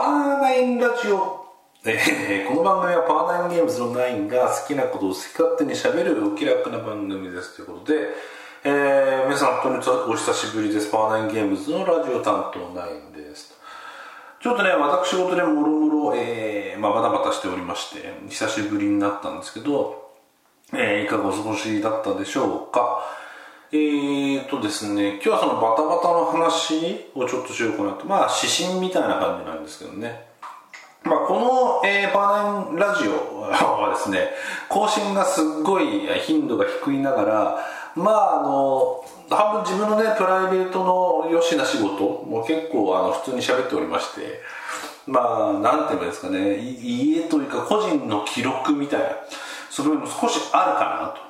ワーナインラジオ、えー、この番組はパワーナインゲームズのナインが好きなことを好き勝手にしゃべるお気楽な番組ですということで、えー、皆さん本当にお久しぶりです。パワーナインゲームズのラジオ担当ナインです。ちょっとね私事でもろもろ、えーまあ、バタバタしておりまして久しぶりになったんですけど、えー、いかがお過ごしだったでしょうか。えーとですね、今日はそのバタバタの話をちょっとしようかなと。まあ指針みたいな感じなんですけどね。まあこの、えー、パーナインラジオはですね、更新がすっごい頻度が低いながら、まああの、半分自分のね、プライベートのよしな仕事も結構あの普通に喋っておりまして、まあなんていうんですかね、家というか個人の記録みたいな、それも少しあるかなと。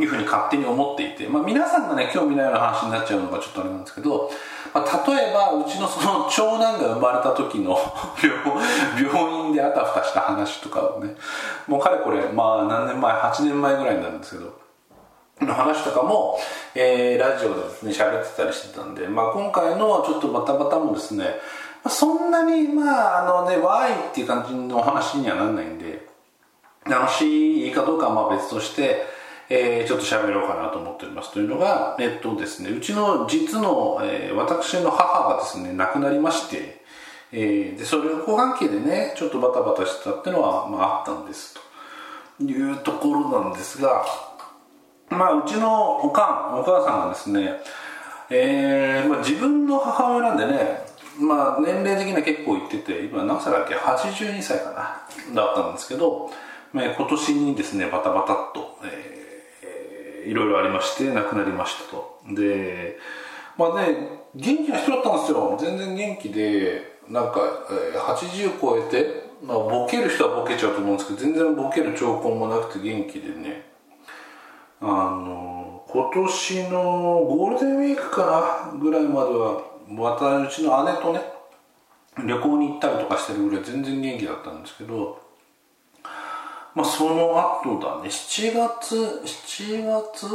いうふうに勝手に思っていて、まあ、皆さんがね興味ないような話になっちゃうのがちょっとあれなんですけど、まあ、例えばうちのその長男が生まれた時の 病院であたふたした話とかをねもうかれこれまあ何年前8年前ぐらいになるんですけどの話とかも、えー、ラジオでですね喋ってたりしてたんで、まあ、今回のちょっとバタバタもですねそんなにまああのねワイっていう感じの話にはならないんで楽しいかどうかはまあ別としてえー、ちょっと喋ろうかなと思っておりますというのが、えっとですね、うちの実の、えー、私の母がですね、亡くなりまして、えー、で、それのご関係でね、ちょっとバタバタしてたっていうのは、まあ、あったんですというところなんですが、まあ、うちのおかん、お母さんがですね、えーまあ、自分の母親なんでね、まあ、年齢的には結構いってて、今何歳だっけ ?82 歳かなだったんですけど、まあ、今年にですね、バタバタっと、えーいろいろありまして亡くなりましたと。でまあね元気な人だったんですよ。全然元気でなんか、えー、80超えて、まあ、ボケる人はボケちゃうと思うんですけど全然ボケる兆候もなくて元気でね。あの今年のゴールデンウィークかなぐらいまでは私うちの姉とね旅行に行ったりとかしてるぐらい全然元気だったんですけどまあその後だね。7月7月？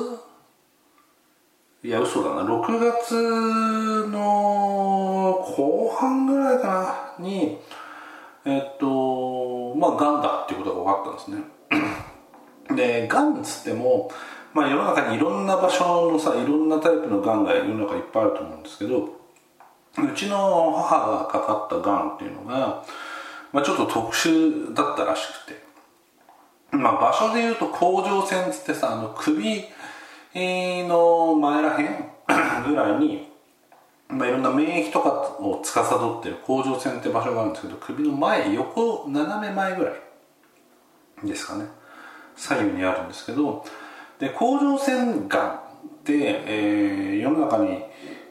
いや嘘だな。6月の後半ぐらいかな？にえっとまあがんだっていうことが分かったんですね。でがんっつってもまあ世の中にいろんな場所のさいろんなタイプのがんが世の中いっぱいあると思うんですけどうちの母がかかったがんっていうのが、まあ、ちょっと特殊だったらしくて。まあ、場所でいうと甲状腺つってさあの首の前らへん ぐらいに、まあ、いろんな免疫とかを司ってる甲状腺って場所があるんですけど首の前横斜め前ぐらいですかね。左右にあるんですけどで甲状腺がんって、えー、世の中に、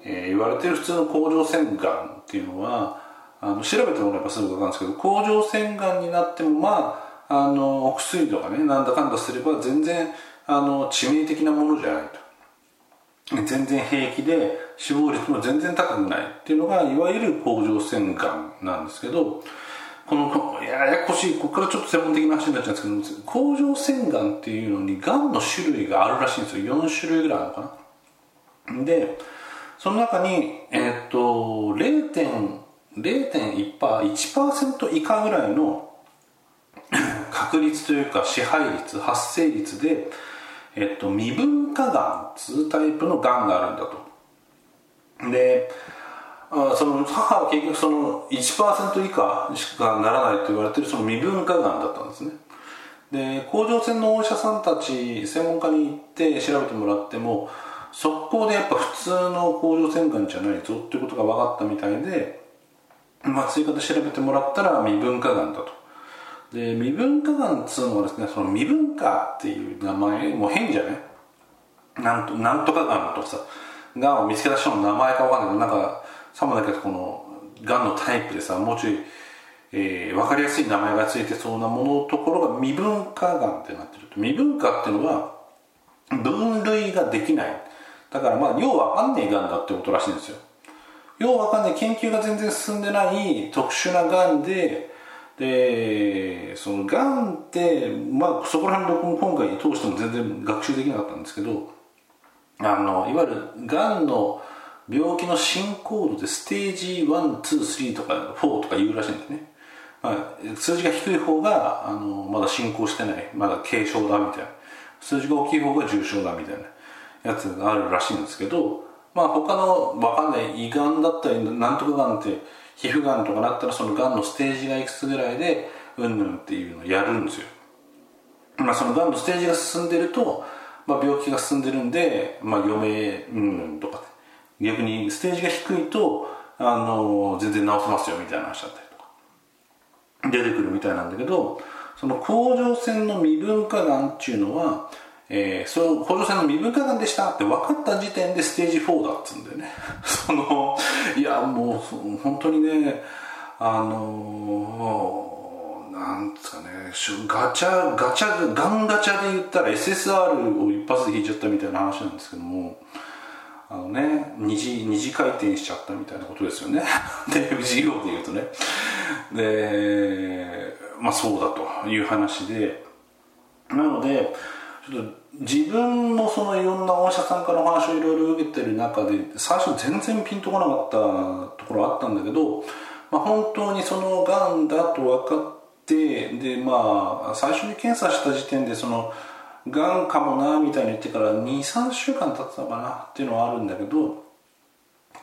えー、言われてる普通の甲状腺がんっていうのはあの調べてもらえばすぐ分かるんですけど甲状腺がんになってもまああのお薬とかねなんだかんだすれば全然あの致命的なものじゃないと。全然平気で死亡率も全然高くないっていうのがいわゆる甲状腺がんなんですけどこのややこしいここからちょっと専門的な話になっちゃうんですけど甲状腺がんっていうのにがんの種類があるらしいんですよ。4種類ぐらいあるのかな。でその中にえー、っと 0.1%, 1%以下ぐらいの確率というか支配率発生率で、えっと、未分化がん2タイプのがんがあるんだと。でその母は結局その1%以下しかならないと言われてるその未分化がんだったんですね。で甲状腺のお医者さんたち専門家に行って調べてもらっても速攻でやっぱ普通の甲状腺がんじゃないぞっていうことが分かったみたいで、まあ、追加で調べてもらったら未分化がんだと。で未分化がんっつうのはですねその未分化っていう名前もう変じゃねなんとなんとかがんとかさがんを見つけた人の名前か分かんないけどなんかさもだけどこのがんのタイプでさもうちょい、えー、分かりやすい名前が付いてそうなもののところが未分化がんってなってる未分化っていうのは分類ができない。だからまあよう分かんねえがんだってことらしいんですよ。よう分かんない。研究が全然進んでない特殊ながんででそのがんってまあそこら辺僕も今回通しても全然学習できなかったんですけどあのいわゆるがんの病気の進行度でステージ123とか4とか言うらしいんですね、まあ、数字が低い方があのまだ進行してないまだ軽症だみたいな。数字が大きい方が重症だみたいなやつがあるらしいんですけどまあ他の分かんない胃がんだったりなんとかがんって皮膚がんとかなったらそのがんのステージがいくつぐらいでうんぬんっていうのをやるんですよ。まあそのがんのステージが進んでると、まあ、病気が進んでるんで、まあ、余命うんぬんとか逆にステージが低いとあの全然治せますよみたいな話だったりとか。出てくるみたいなんだけどその甲状腺の未分化がんっていうのは、えー、その甲状腺の未分化がんでしたって分かった時点でステージ4だっつうんだよね。そのいやもう本当にねあのなんですかねガチャガチャガンガチャで言ったら SSR を一発で引いちゃったみたいな話なんですけどもあのね二次二次回転しちゃったみたいなことですよね。テレビ事業で言うとね。でまあそうだという話でなのでちょっと自分もそのいろんなお医者さんからお話をいろいろ受けてる中で最初全然ピンとこなかったところあったんだけど、まあ、本当にそのがんだと分かってでまあ最初に検査した時点でそのがんかもなみたいに言ってから23週間経ってたかなっていうのはあるんだけど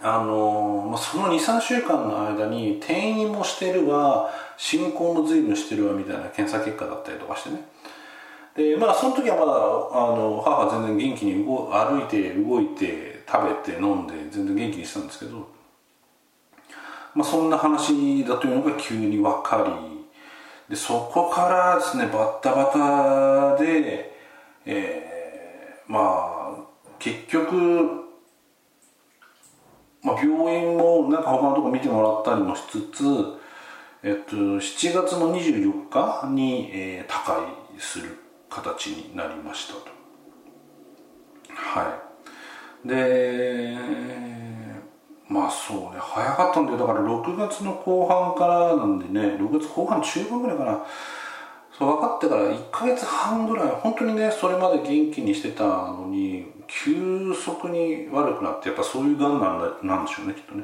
あのまあ、その23週間の間に転移もしてるわ進行も随分してるわみたいな検査結果だったりとかしてね。でまあその時はまだあの母全然元気に動歩いて動いて食べて飲んで全然元気にしたんですけど、まあ、そんな話だというのが急に分かりでそこからですねバッタバタでえー、まあ結局、まあ、病院もなんか他のとこ見てもらったりもしつつ、えっと、7月の24日に、えー、他界する。形になりましたと。はい。でまあそうね早かったんでだから6月の後半からなんでね6月後半中盤ぐらいかな。そう分かってから1か月半ぐらい本当にねそれまで元気にしてたのに急速に悪くなってやっぱそういうがんなんだなんでしょうねきっとね。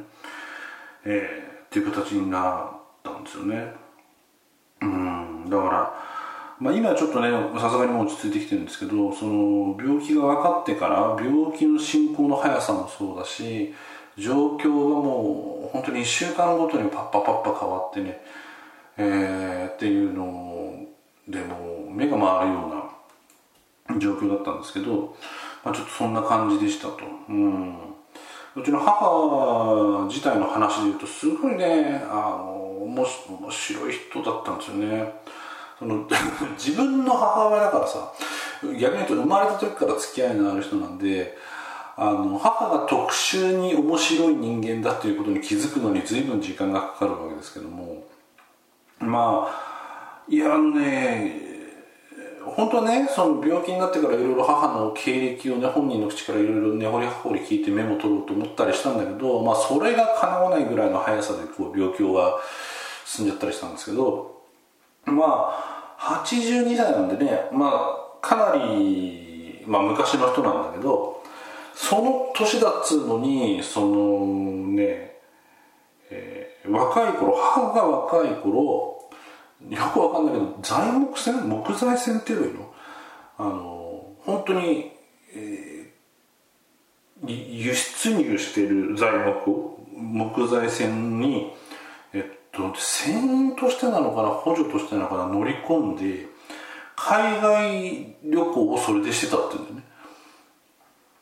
えー、っていう形になったんですよね。うんだからまあ、今ちょっとねさすがにもう落ち着いてきてるんですけどその病気が分かってから病気の進行の速さもそうだし状況がもう本当に1週間ごとにパッパパッパ変わってね、えー、っていうのでも目が回るような状況だったんですけど、まあ、ちょっとそんな感じでしたと。うんうちの母自体の話で言うとすごいねあの面白い人だったんですよねその 自分の母親だからさ逆に言うと生まれた時から付き合いのある人なんであの母が特殊に面白い人間だということに気づくのに随分時間がかかるわけですけどもまあいやあのね本当はねその病気になってからいろいろ母の経歴をね本人の口からいろいろ根掘り葉掘り聞いてメモ取ろうと思ったりしたんだけど、まあ、それがかなわないぐらいの速さでこう病気が進んじゃったりしたんですけどまあ82歳なんでねまあかなり、まあ、昔の人なんだけどその年だっつうのにそのね、えー、若い頃母が若い頃よくわかんないけど材木線木材線っていうの？あの本当に、えー、輸出入してる材木？木材線にと船員としてなのかな補助としてなのかな乗り込んで海外旅行をそれでしてたって言うんだよね。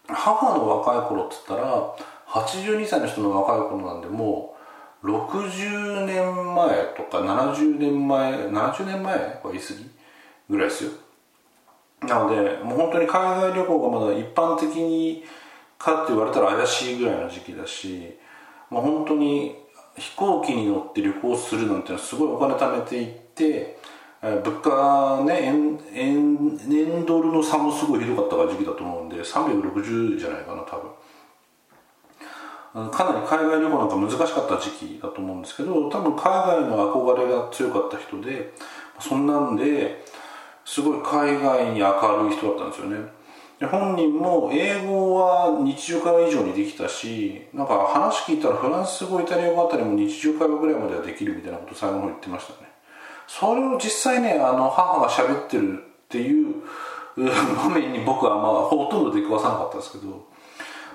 母の若い頃っつったら82歳の人の若い頃なんでもう60年前とか70年前70年前は言い過ぎ？ぐらいですよ。なのでもう本当に海外旅行がまだ一般的にかって言われたら怪しいぐらいの時期だしもう本当に飛行機に乗って旅行するなんてすごいお金貯めていって物価ね円ドルの差もすごいひどかった時期だと思うんで360じゃないかな多分。かなり海外旅行なんか難しかった時期だと思うんですけど多分海外の憧れが強かった人でそんなんですごい海外に明るい人だったんですよね。本人も英語は日常会話以上にできたしなんか話聞いたらフランス語イタリア語あたりも日常会話ぐらいまではできるみたいなこと最後の方言ってましたね。それを実際ねあの母が喋ってるっていう 場面に僕はまあほとんど出くわさなかったですけど、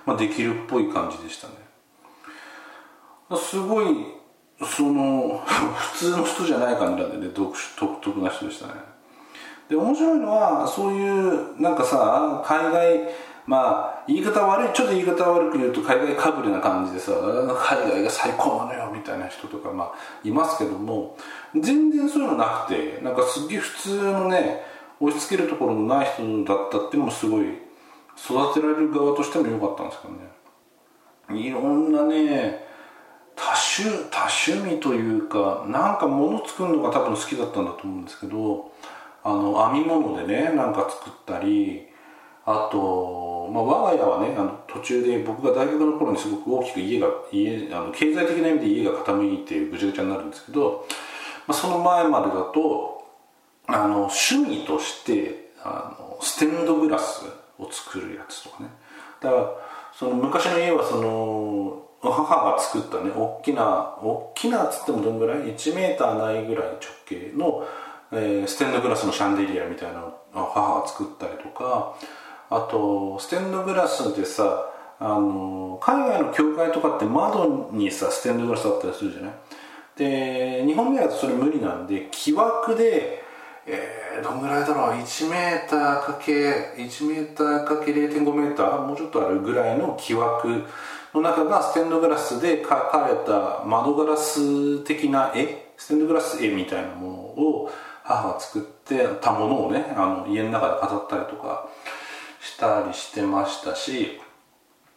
まあ、できるっぽい感じでしたね。すごいその 普通の人じゃない感じなんでね独特な人でしたね。で面白いのはそういうなんかさ海外まあ言い方悪いちょっと言い方悪く言うと海外かぶれな感じでさ海外が最高なのよみたいな人とかまあいますけども全然そういうのなくてなんかすっげえ普通のね押し付けるところのない人だったっていうのもすごい育てられる側としても良かったんですけどね。いろんなね多種多趣味というかなんか物作るのが多分好きだったんだと思うんですけどあの編み物でねなんか作ったりあと、まあ、我が家はねあの途中で僕が大学の頃にすごく大きく家が家あの経済的な意味で家が傾いてぐちゃぐちゃになるんですけど、まあ、その前までだとあの趣味としてあのステンドグラスを作るやつとかね。だからその昔の家はその母が作ったね大きな大きなっつってもどんぐらい？1メーターないぐらい直径の、えー、ステンドグラスのシャンデリアみたいなのを母が作ったりとか。あとステンドグラスでさあの海外の教会とかって窓にさステンドグラスあったりするじゃない？で日本ではそれ無理なんで木枠でえー、どんぐらいだろう？1メーターかけ1メーターかけ0.5メーター？もうちょっとあるぐらいの木枠の中がステンドグラスで描かれた窓ガラス的な絵？ステンドグラス絵みたいなものを母が作ってたものをねあの家の中で飾ったりとかしたりしてましたし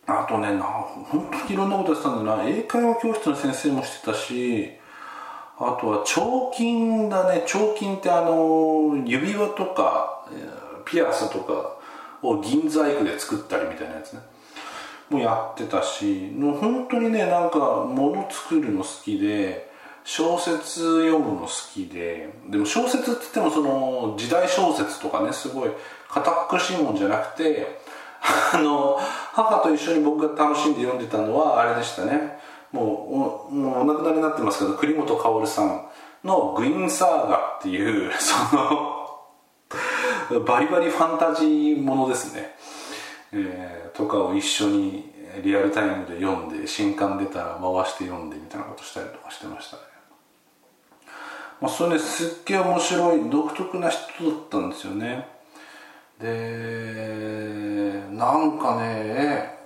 あとねな本当にいろんなことやってたんだな。英会話教室の先生もしてたしあとは彫金だね。彫金ってあの指輪とかピアスとかを銀細工で作ったりみたいなやつね。もやってたしもう本当にねなんか物作るの好きで小説読むの好きででも小説って言ってもその時代小説とかねすごい堅苦しいもんじゃなくて あの母と一緒に僕が楽しんで読んでたのはあれでしたね。もうもうお亡くなりになってますけど栗本薫さんの「グイーンサーガ」っていう そのバリバリファンタジーものですね、えー、とかを一緒にリアルタイムで読んで新刊出たら回して読んでみたいなことしたりとかしてましたね。まあそれねすっげえ面白い独特な人だったんですよね。でなんかね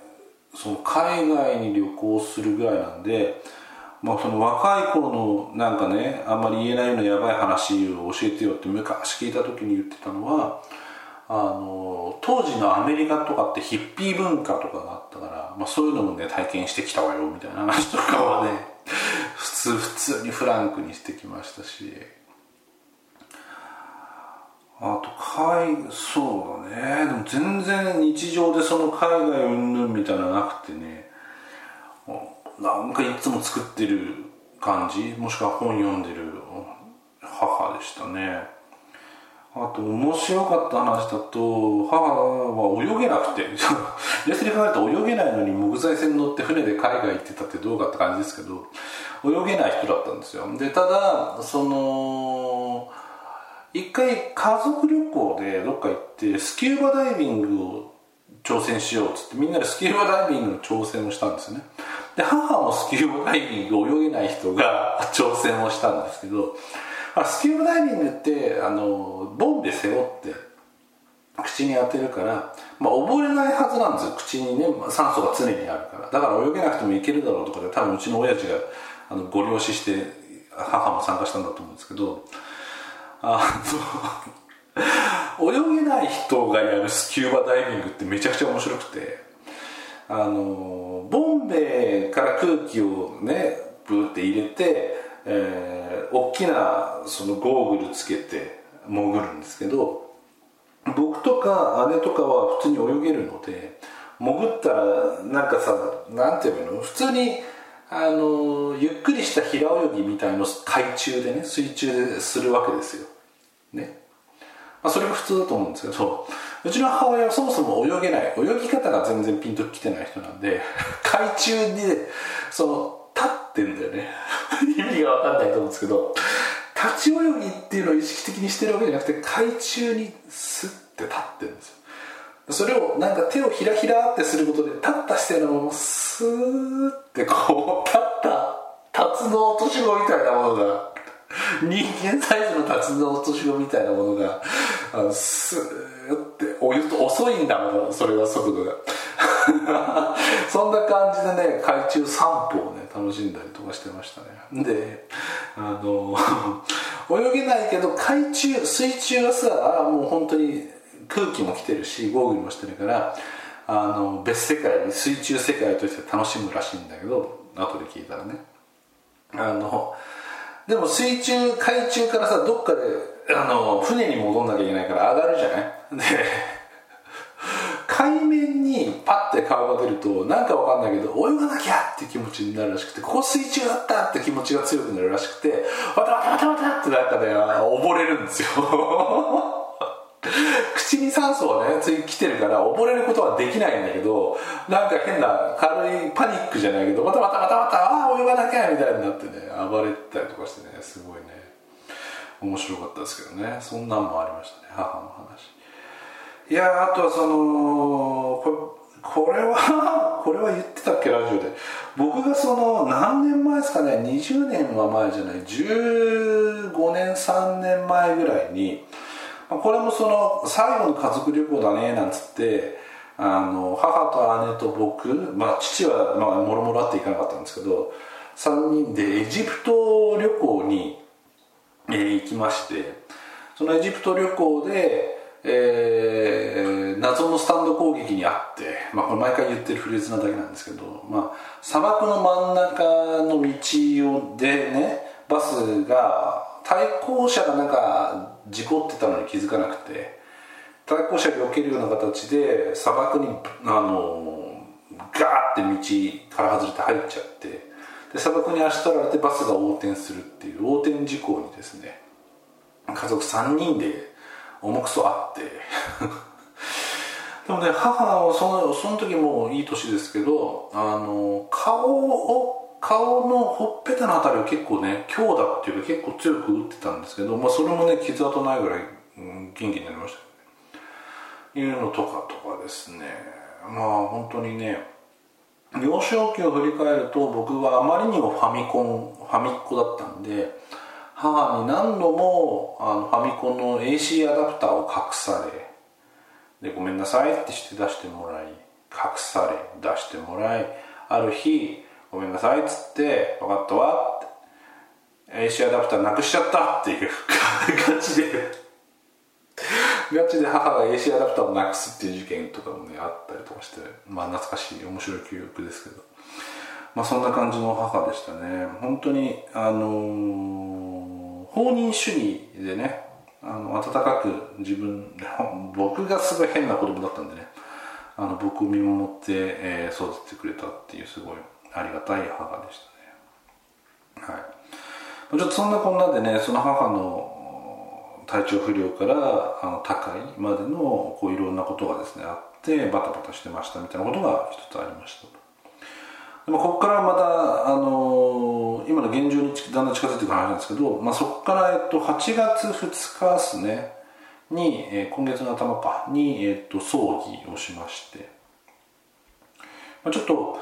その海外に旅行するぐらいなんで、まあ、その若い頃のなんかねあんまり言えないようなやばい話を教えてよって昔聞いた時に言ってたのはあの当時のアメリカとかってヒッピー文化とかがあったから、まあ、そういうのもね体験してきたわよみたいな話とかはね普通にフランクにしてきましたし。あと海そうだね。でも全然日常でその海外云々みたいなのなくてね。なんかいつも作ってる感じ？もしくは本読んでる母でしたね。あと面白かった話だと母は泳げなくて。冷静に考えると泳げないのに木材船乗って船で海外行ってたってどうかって感じですけど泳げない人だったんですよ。でただその一回家族旅行でどっか行ってスキューバダイビングを挑戦しようっつってみんなでスキューバダイビングの挑戦をしたんですよね。で母もスキューバダイビング泳げない人が挑戦をしたんですけどあスキューバダイビングってあのボンベ背負って口に当てるから、まあ、溺れないはずなんですよ。口にね酸素が常にあるから。だから泳げなくてもいけるだろうとかで多分うちの親父があのご了承して母も参加したんだと思うんですけどあの泳げない人がやるスキューバダイビングってめちゃくちゃ面白くてあのボンベから空気をねブーって入れて、えー、大きなそのゴーグルつけて潜るんですけど僕とか姉とかは普通に泳げるので潜ったらなんかさなんていうの？普通にあのゆっくりした平泳ぎみたいの海中でね水中でするわけですよ。ね、まあ、それが普通だと思うんですけどうちの母親はそもそも泳げない。泳ぎ方が全然ピンときてない人なんで 海中でそのってんだよね。意味が分かんないと思うんですけど立ち泳ぎっていうのを意識的にしてるわけじゃなくて海中にスッて立ってるんですよ。それをなんか手をひらひらってすることで立った姿勢のままスーってこう立った辰の落とし子みたいなものが 人間サイズの辰の落とし子みたいなものがあのスーってお湯と遅いんだもんそれが速度が。そんな感じでね海中散歩をね楽しんだりとかしてましたね。であの 泳げないけど海中水中はさもう本当に空気も来てるしゴーグルもしてるからあの別世界に水中世界として楽しむらしいんだけど後で聞いたらね。あのでも水中海中からさどっかであの船に戻んなきゃいけないから上がるじゃない？でパッて顔が出るとなんかわかんないけど泳がなきゃって気持ちになるらしくてここ水中だったって気持ちが強くなるらしくてわたわたわたわたってなんかね溺れるんですよ。口に酸素がね次来てるから溺れることはできないんだけどなんか変な軽いパニックじゃないけどまたまたまたまたああ泳がなきゃみたいになってね暴れたりとかしてねすごいね面白かったですけどね。そんなんもありましたね母の話。いやあとはそのこれは これは言ってたっけラジオで。僕がその何年前ですかね20年は前じゃない15年3年前ぐらいにこれもその最後の家族旅行だねなんつってあの母と姉と僕、まあ、父はまあもろもろあって行かなかったんですけど3人でエジプト旅行に、えー、行きましてそのエジプト旅行で、えー、謎のスタンド攻撃にあって、まあ、これ毎回言ってるフレーズなだけなんですけど、まあ、砂漠の真ん中の道をでねバスが対向車がなんか事故ってたのに気づかなくて対向車が避けるような形で砂漠にあのガーって道から外れて入っちゃってで砂漠に足取られてバスが横転するっていう横転事故にですね家族3人で重くそあって。でもね母はそのその時もいい年ですけどあの顔を顔のほっぺたの辺りを結構ね強打っていうか結構強く打ってたんですけど、まあ、それもね傷跡ないぐらい、うん、元気になりましたね。いうのとかとかですね。まあ本当にね幼少期を振り返ると僕はあまりにもファミコンファミっ子だったんで母に何度もあのファミコンの AC アダプターを隠されでごめんなさいってして出してもらい隠され出してもらいある日ごめんなさいっつって分かったわって AC アダプターなくしちゃったっていうガチでガチで母が AC アダプターをなくすっていう事件とかもねあったりとかしてまあ懐かしい面白い記憶ですけど。まあそんな感じの母でしたね。本当にあのー、放任主義でねあの温かく自分 僕がすごい変な子供だったんでねあの僕を見守って、えー、育ててくれたっていうすごいありがたい母でしたね。はい。ちょっとそんなこんなでねその母の体調不良からあの高いまでのこういろんなことがですねあってバタバタしてましたみたいなことが一つありましたでもここからまた、あのー、今の現状にだんだん近づいていく話なんですけど、まあ、そこから、えっと、8月2日ですね。に、えー、今月の頭か。に、えっと、葬儀をしまして、まあ、ちょっと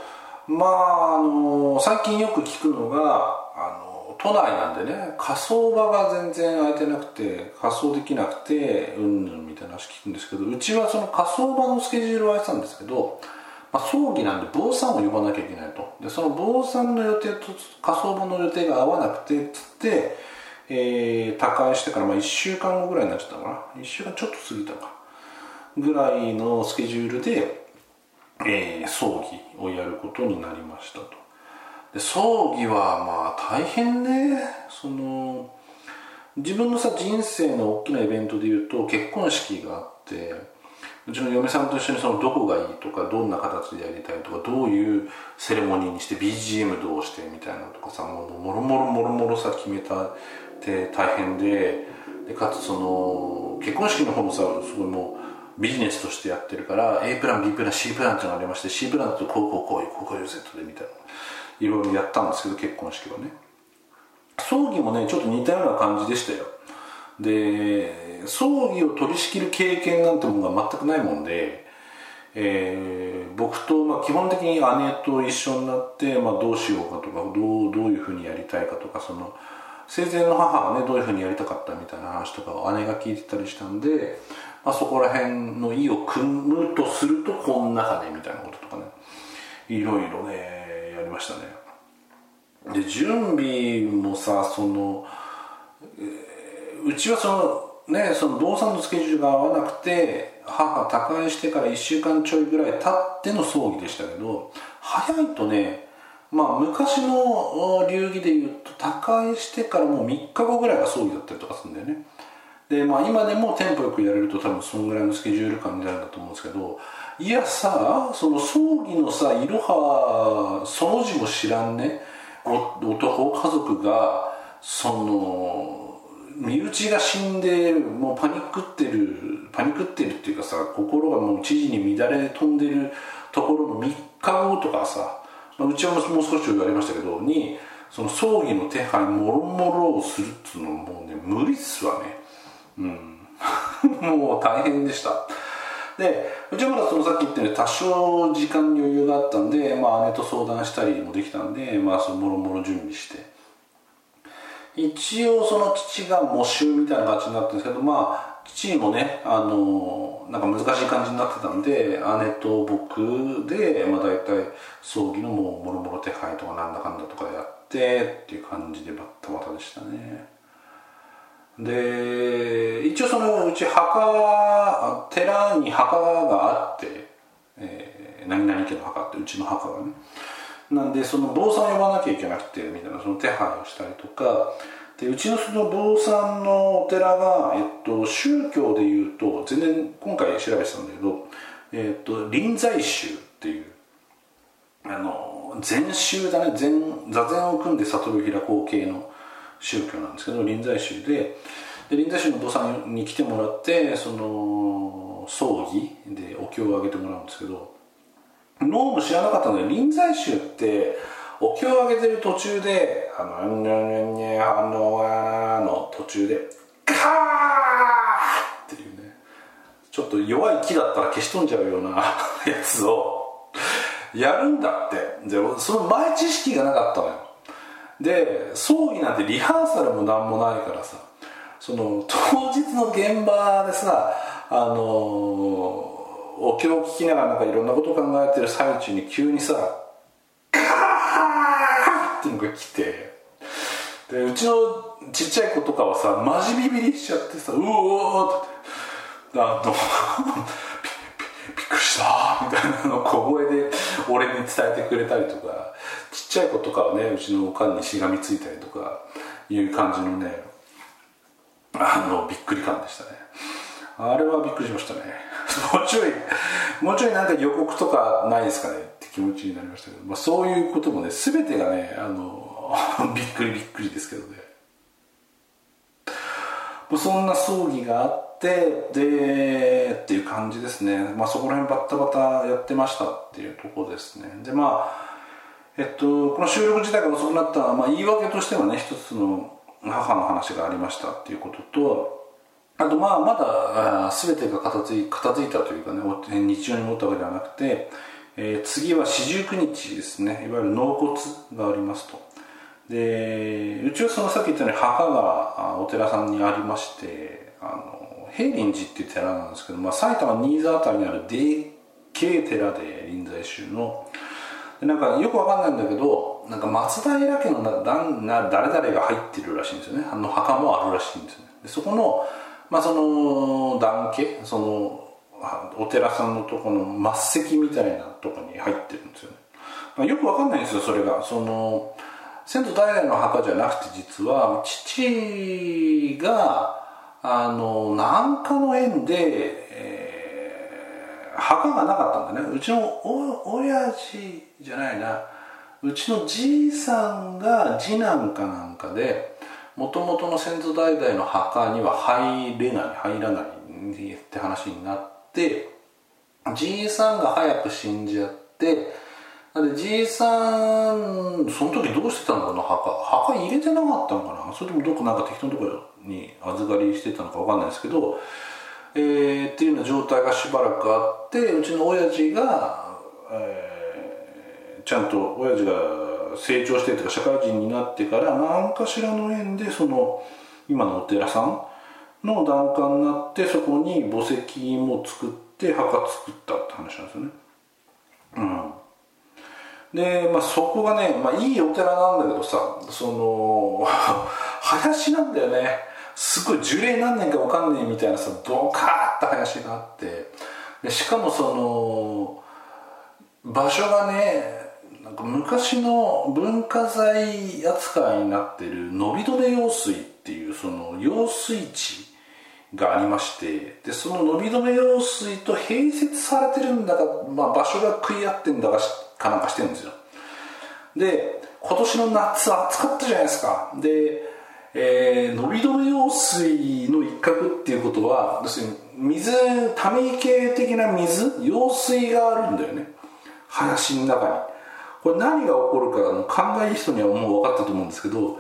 まあ、あの最近よく聞くのがあの都内なんでね。火葬場が全然空いてなくて火葬できなくてうんぬんみたいな話聞くんですけどうちはその火葬場のスケジュールは空いてたんですけど、まあ、葬儀なんで坊さんを呼ばなきゃいけないと。でその坊さんの予定と火葬場の予定が合わなくてつって、えー、他界してからまあ1週間後ぐらいになっちゃったのかな。1週間ちょっと過ぎたか。ぐらいのスケジュールでえー、葬儀をやることになりましたと。で葬儀はまあ大変ね。その自分のさ人生の大きなイベントでいうと結婚式があってうちの嫁さんと一緒にそのどこがいいとかどんな形でやりたいとかどういうセレモニーにして BGM どうしてみたいなとかさもうもろもろもろもろさ決めたって大変ででかつその結婚式の方もさすごいもうビジネスとしてやってるから A プラン B プラン C プランってのがありまして C プランだとこうこうこういうこうこういうセットでみたいないろいろやったんですけど結婚式はね。葬儀もねちょっと似たような感じでしたよ。で葬儀を取り仕切る経験なんてものが全くないもんで、えー、僕と、まあ、基本的に姉と一緒になって、まあ、どうしようかとかどうどういうふうにやりたいかとかその生前の母がねどういうふうにやりたかったみたいな話とかを姉が聞いてたりしたんで、まあ、そこら辺の意を組むとするとこん中でみたいなこととかねいろいろねやりましたね。で準備もさその、えー、うちはそのねその動産のスケジュールが合わなくて母他界してから1週間ちょいぐらい経っての葬儀でしたけど早いとねまあ昔の流儀でいうと他界してからもう3日後ぐらいが葬儀だったりとかするんだよね。でまあ今でもテンポよくやれると多分そんぐらいのスケジュール感になるんだと思うんですけどいやさその葬儀のさいろはその字も知らんね男家族がその身内が死んでもうパニックってるパニックってるっていうかさ心がもう知事に乱れ飛んでるところの3日後とかさまあ、うちはもう少し言われましたけどにその葬儀の手配もろもろをするっつうのもうね無理っすわね。うん。もう大変でした。でうちはまだそのさっき言ったように多少時間に余裕があったんで、まあ、姉と相談したりもできたんで、まあ、そのもろもろ準備して。一応その父が喪主みたいな感じになってるんですけどまあ父もねあのなんか難しい感じになってたんで姉と僕で、まあ、大体葬儀のもうもろもろ手配とかなんだかんだとかやってっていう感じでバッタバタでしたね。で一応そのうち墓寺に墓があって、えー、何々家の墓ってうちの墓がね。なんでその坊さん呼ばなきゃいけなくてみたいなその手配をしたりとか。でうちのその坊さんのお寺が、えっと、宗教でいうと全然今回調べてたんだけど、えっと、臨済宗っていうあの禅宗だね。禅座禅を組んで悟り開こう系の宗教なんですけど臨済宗で。で臨済宗の坊さんに来てもらってその葬儀でお経をあげてもらうんですけどノーム知らなかったので臨済宗ってお経をあげてる途中で、あの、んにゃんにゃんのの途中で、カーっていうね、ちょっと弱い木だったら消し飛んじゃうような やつをやるんだって。で、その前知識がなかったのよ。で、葬儀なんてリハーサルもなんもないからさ、その当日の現場でさ、あのお経を聞きながらなんかいろんなことを考えてる最中に急にさカーっていうのが来てでうちのちっちゃい子とかはさマジビビりしちゃってさうおーってあの びっくりしたみたいなのを小声で俺に伝えてくれたりとかちっちゃい子とかはねうちのおかんにしがみついたりとかいう感じのねあのびっくり感でしたね。あれはびっくりしましたね。もうちょいもうちょいなんか予告とかないですかね？って気持ちになりましたけど、まあ、そういうこともね全てがねあの びっくりびっくりですけどね。そんな葬儀があってでっていう感じですね、まあ、そこら辺バッタバタやってましたっていうとこですね。でまあえっとこの収録自体が遅くなったまあ、言い訳としてはね一つの母の話がありましたっていうこととあとまあまだ全てが片付い片付いたというかね日常に戻ったわけではなくてえー、次は四十九日ですね。いわゆる納骨がありますと。でうちはそのさっき言ったように墓がお寺さんにありましてあの平林寺っていう寺なんですけど、まあ、埼玉新座あたりにあるでっけえ寺で臨済宗のなんかよくわかんないんだけどなんか松平家のなな誰々が入ってるらしいんですよね。あの墓もあるらしいんですよね。でそこのまあその団家そのお寺さんのとこの末席みたいなとこに入ってるんですよね、まあ、よくわかんないんですよそれが。その先祖代々の墓じゃなくて実は父があの何かの縁で、えー、墓がなかったんだね。うちのお親父じゃないな。うちのじいさんが次男かなんかでもともとの先祖代々の墓には入れない入らないって話になってじいさんが早く死んじゃってでじいさんその時どうしてたのかな墓。墓入れてなかったのかな。それともどこなんか適当なところに預かりしてたのか分かんないですけど、えー、っていうような状態がしばらくあってうちの親父が、えー、ちゃんと親父が成長してとか社会人になってから何かしらの縁でその今のお寺さんの檀家になってそこに墓石も作って墓作ったって話なんですよね。うん。で、まあ、そこがね、まあ、いいお寺なんだけどさその 林なんだよね。すごい樹齢何年か分かんねえみたいなさドカーッと林があって。でしかもその場所がねなんか昔の文化財扱いになってる伸び止め用水っていうその用水地がありましてでその伸び止め用水と併設されてるんだか、まあ、場所が食い合ってんだかかなんかしてるんですよ。で今年の夏暑かったじゃないですか。で、えー、伸び止め用水の一角っていうことは要するに水ため池的な水用水があるんだよね。林の中に。これ何が起こるかの考えいい人にはもう分かったと思うんですけど、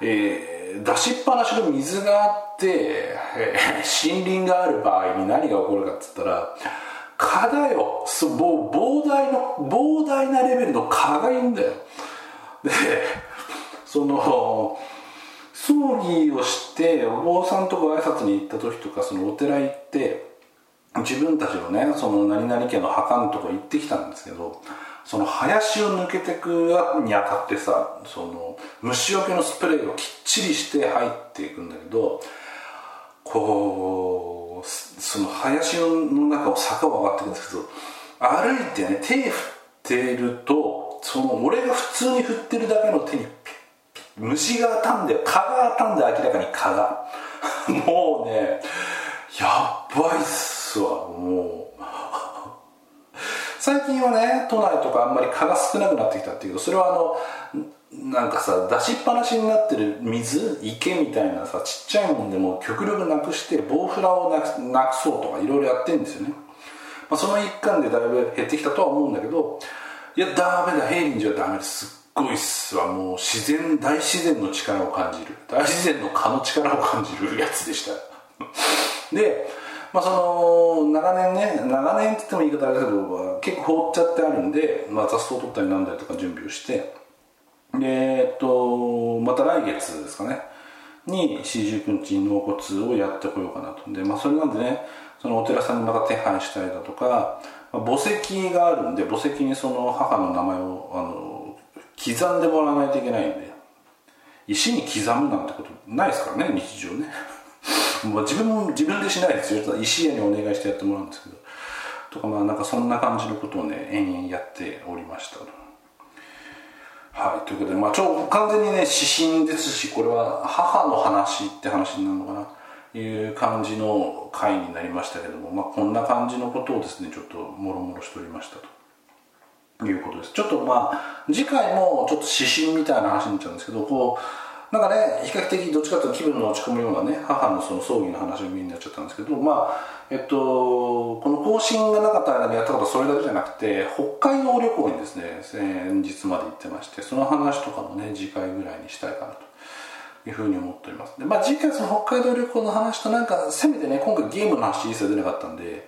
えー、出しっぱなしの水があって、えー、森林がある場合に何が起こるかっつったら蚊だよ膨大の膨大なレベルの蚊がいるんだよ。でその葬儀をしてお坊さんとか挨拶に行った時とかそのお寺行って自分たちのねその何々家の墓のとこ行ってきたんですけどその林を抜けてくにあたってさその虫除けのスプレーをきっちりして入っていくんだけどこうその林の中を坂を上がっていくんですけど歩いてね手振ってるとその俺が普通に振ってるだけの手に虫が当たんで蚊が当たんで明らかに蚊が。もうねやばいっすわ。もう。最近はね都内とかあんまり蚊が少なくなってきたっていうそれはあのなんかさ出しっぱなしになってる水池みたいなさちっちゃいもんでも極力なくしてボウフラをなくなくそうとかいろいろやってるんですよね、まあ、その一環でだいぶ減ってきたとは思うんだけどいやダメだ平林寺はダメですすっごいっすわ。もう自然大自然の力を感じる。大自然の蚊の力を感じるやつでした。でまあ、その長年ね長年って言っても言い方あれだけど結構放っちゃってあるんで、まあ、雑草取ったりなんだりとか準備をしてでえっとまた来月ですかねに四十九日納骨をやってこようかなと。で、まあ、それなんでねそのお寺さんにまた手配したりだとか、まあ、墓石があるんで墓石にその母の名前をあの刻んでもらわないといけないんで石に刻むなんてことないですからね日常ね。まあ自分も自分でしないですよ。石屋にお願いしてやってもらうんですけど。とかまあなんかそんな感じのことをね延々やっておりました。はい。ということでまあちょ完全にね指針ですしこれは母の話って話になるのかな。いう感じの回になりましたけども、まあ、こんな感じのことをですねちょっともろもろしておりましたと。いうことです。ちょっとまあ次回もちょっと指針みたいな話になっちゃうんですけどこうなんかね比較的どっちかというと気分の落ち込むようなね母のその葬儀の話がメインになっちゃったんですけどまあえっとこの更新がなかった間にやったことはそれだけじゃなくて北海道旅行にですね先日まで行ってましてその話とかもね次回ぐらいにしたいかなというふうに思っております。でまあ次回その北海道旅行の話となんかせめてね今回ゲームの話一切出なかったんで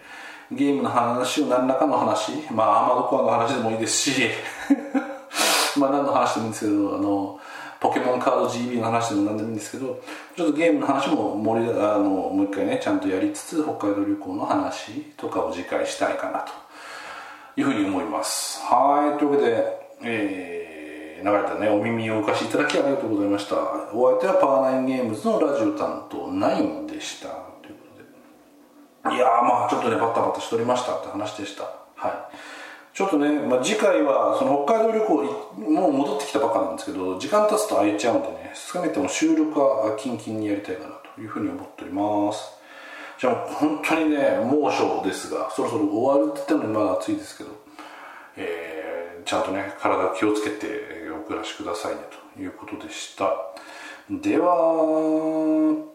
ゲームの話を何らかの話まあアーマードコアの話でもいいですし まあ何の話でもいいんですけどあのポケモンカード GB の話でも何でもいいんですけどちょっとゲームの話も盛りあのもう一回ねちゃんとやりつつ北海道旅行の話とかを次回したいかなというふうに思います。はいというわけで、えー、流れたねお耳をお貸しいただきありがとうございました。お相手はパワーナインゲームズのラジオ担当ナインでした。ということで。いやまあちょっとねバタバタしておりましたって話でした。はい。ちょっとね、まあ、次回はその北海道旅行もう戻ってきたばっかなんですけど時間経つと空いちゃうんでねせめても収録はキンキンにやりたいかなというふうに思っております。じゃあ本当にね猛暑ですがそろそろ終わるって言ってもまだ暑いですけど、えー、ちゃんとね体気をつけてお暮らしくださいねということでした。では